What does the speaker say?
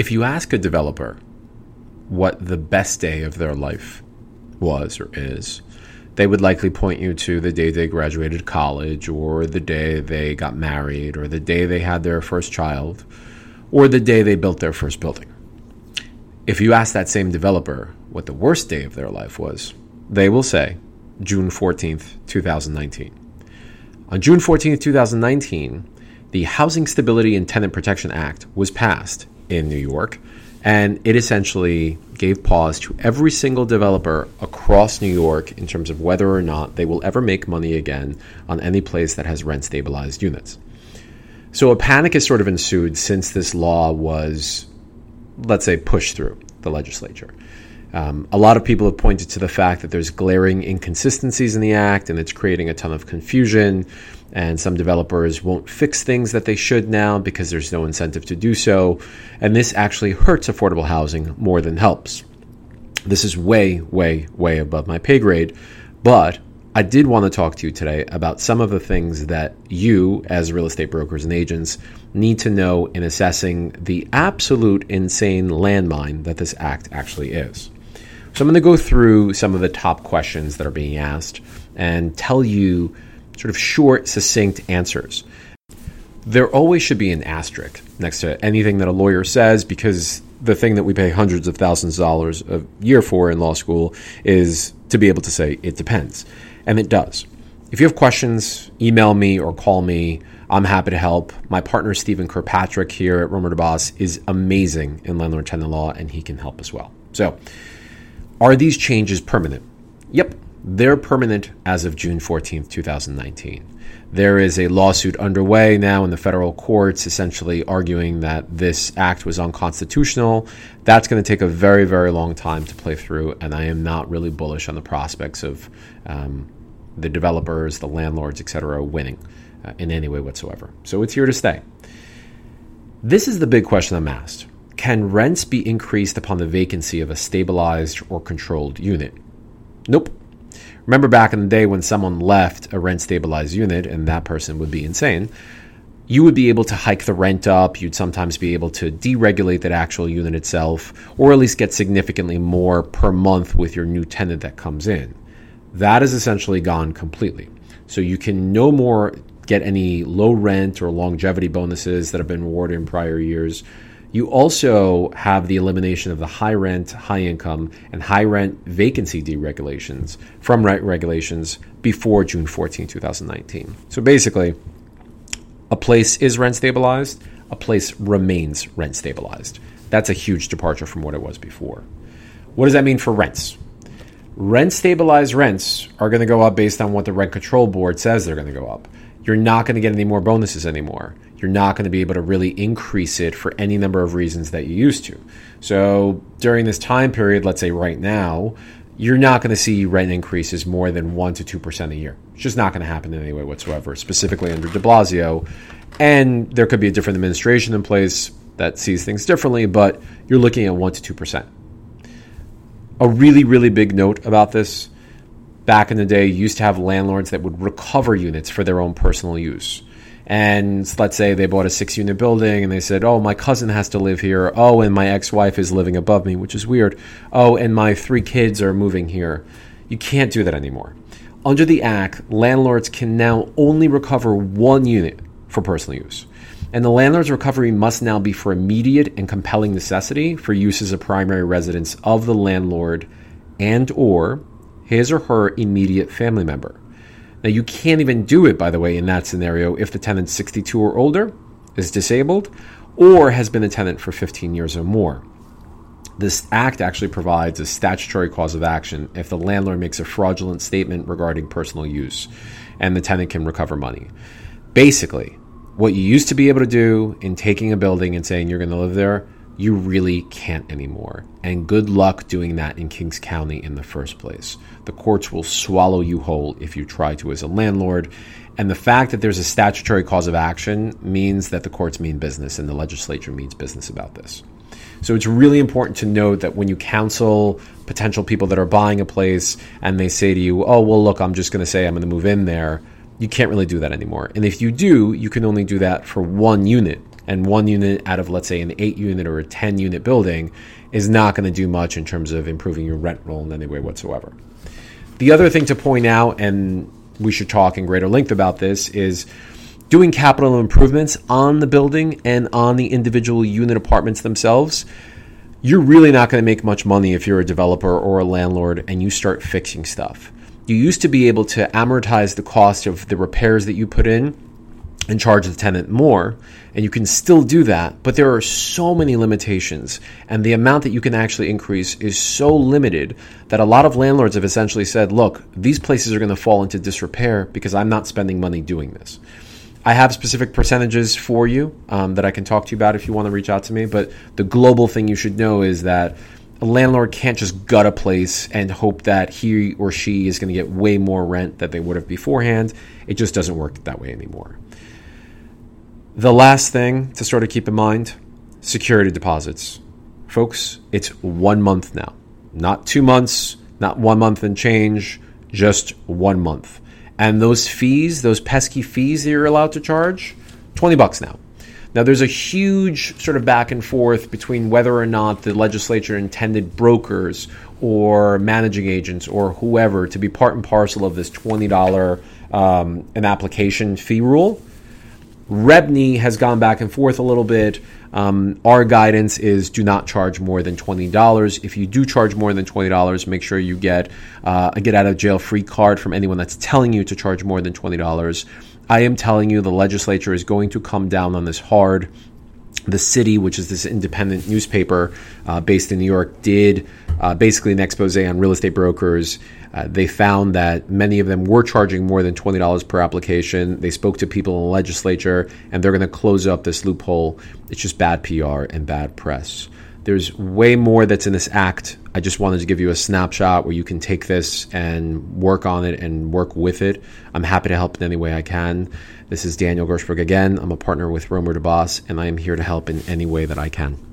If you ask a developer what the best day of their life was or is, they would likely point you to the day they graduated college, or the day they got married, or the day they had their first child, or the day they built their first building. If you ask that same developer what the worst day of their life was, they will say June 14th, 2019. On June 14th, 2019, the Housing Stability and Tenant Protection Act was passed in New York, and it essentially gave pause to every single developer across New York in terms of whether or not they will ever make money again on any place that has rent stabilized units. So a panic has sort of ensued since this law was, let's say, pushed through the legislature. Um, a lot of people have pointed to the fact that there's glaring inconsistencies in the act and it's creating a ton of confusion. And some developers won't fix things that they should now because there's no incentive to do so. And this actually hurts affordable housing more than helps. This is way, way, way above my pay grade. But I did want to talk to you today about some of the things that you, as real estate brokers and agents, need to know in assessing the absolute insane landmine that this act actually is. So, I'm going to go through some of the top questions that are being asked and tell you sort of short, succinct answers. There always should be an asterisk next to anything that a lawyer says because the thing that we pay hundreds of thousands of dollars a year for in law school is to be able to say it depends. And it does. If you have questions, email me or call me. I'm happy to help. My partner, Stephen Kirkpatrick, here at Romer Debbas, is amazing in landlord tenant law, and he can help as well. So, are these changes permanent? Yep, they're permanent as of June 14th, 2019. There is a lawsuit underway now in the federal courts, essentially arguing that this act was unconstitutional. That's going to take a very, very long time to play through, and I am not really bullish on the prospects of um, the developers, the landlords, etc., winning uh, in any way whatsoever. So it's here to stay. This is the big question I'm asked Can rents be increased upon the vacancy of a stabilized or controlled unit? Nope. Remember back in the day when someone left a rent stabilized unit and that person would be insane, you would be able to hike the rent up. You'd sometimes be able to deregulate that actual unit itself, or at least get significantly more per month with your new tenant that comes in. That is essentially gone completely. So you can no more get any low rent or longevity bonuses that have been awarded in prior years. You also have the elimination of the high rent, high income, and high rent vacancy deregulations from rent regulations before June 14, 2019. So basically, a place is rent stabilized, a place remains rent stabilized. That's a huge departure from what it was before. What does that mean for rents? Rent stabilized rents are going to go up based on what the rent control board says they're going to go up. You're not going to get any more bonuses anymore you're not going to be able to really increase it for any number of reasons that you used to. So during this time period, let's say right now, you're not going to see rent increases more than 1% to 2% a year. It's just not going to happen in any way whatsoever, specifically under de Blasio. And there could be a different administration in place that sees things differently, but you're looking at 1% to 2%. A really, really big note about this back in the day, used to have landlords that would recover units for their own personal use and let's say they bought a six unit building and they said, Oh, my cousin has to live here. Oh, and my ex wife is living above me, which is weird. Oh, and my three kids are moving here. You can't do that anymore. Under the Act, landlords can now only recover one unit for personal use. And the landlord's recovery must now be for immediate and compelling necessity for use as a primary residence of the landlord and or his or her immediate family member. Now, you can't even do it, by the way, in that scenario if the tenant's 62 or older, is disabled, or has been a tenant for 15 years or more. This act actually provides a statutory cause of action if the landlord makes a fraudulent statement regarding personal use and the tenant can recover money. Basically, what you used to be able to do in taking a building and saying you're going to live there, you really can't anymore. And good luck doing that in Kings County in the first place. The courts will swallow you whole if you try to as a landlord. And the fact that there's a statutory cause of action means that the courts mean business and the legislature means business about this. So it's really important to note that when you counsel potential people that are buying a place and they say to you, oh, well, look, I'm just going to say I'm going to move in there, you can't really do that anymore. And if you do, you can only do that for one unit And one unit out of, let's say, an eight unit or a 10 unit building is not going to do much in terms of improving your rent roll in any way whatsoever. The other thing to point out, and we should talk in greater length about this, is doing capital improvements on the building and on the individual unit apartments themselves. You're really not going to make much money if you're a developer or a landlord and you start fixing stuff. You used to be able to amortize the cost of the repairs that you put in and charge the tenant more. And you can still do that, but there are so many limitations. And the amount that you can actually increase is so limited that a lot of landlords have essentially said, look, these places are going to fall into disrepair because I'm not spending money doing this. I have specific percentages for you um, that I can talk to you about if you want to reach out to me. But the global thing you should know is that a landlord can't just gut a place and hope that he or she is going to get way more rent than they would have beforehand. It just doesn't work that way anymore. The last thing to sort of keep in mind security deposits. Folks, it's one month now, not two months, not one month and change, just one month. And those fees, those pesky fees that you're allowed to charge, 20 bucks now. Now, there's a huge sort of back and forth between whether or not the legislature intended brokers or managing agents or whoever to be part and parcel of this $20 um, an application fee rule. REBNY has gone back and forth a little bit. Um, our guidance is do not charge more than $20. If you do charge more than $20, make sure you get uh, a get out of jail free card from anyone that's telling you to charge more than $20. I am telling you the legislature is going to come down on this hard. The City, which is this independent newspaper uh, based in New York, did uh, basically an expose on real estate brokers. Uh, they found that many of them were charging more than $20 per application. They spoke to people in the legislature, and they're going to close up this loophole. It's just bad PR and bad press. There's way more that's in this act. I just wanted to give you a snapshot where you can take this and work on it and work with it. I'm happy to help in any way I can. This is Daniel Gershburg again. I'm a partner with Romer Debbas, and I am here to help in any way that I can.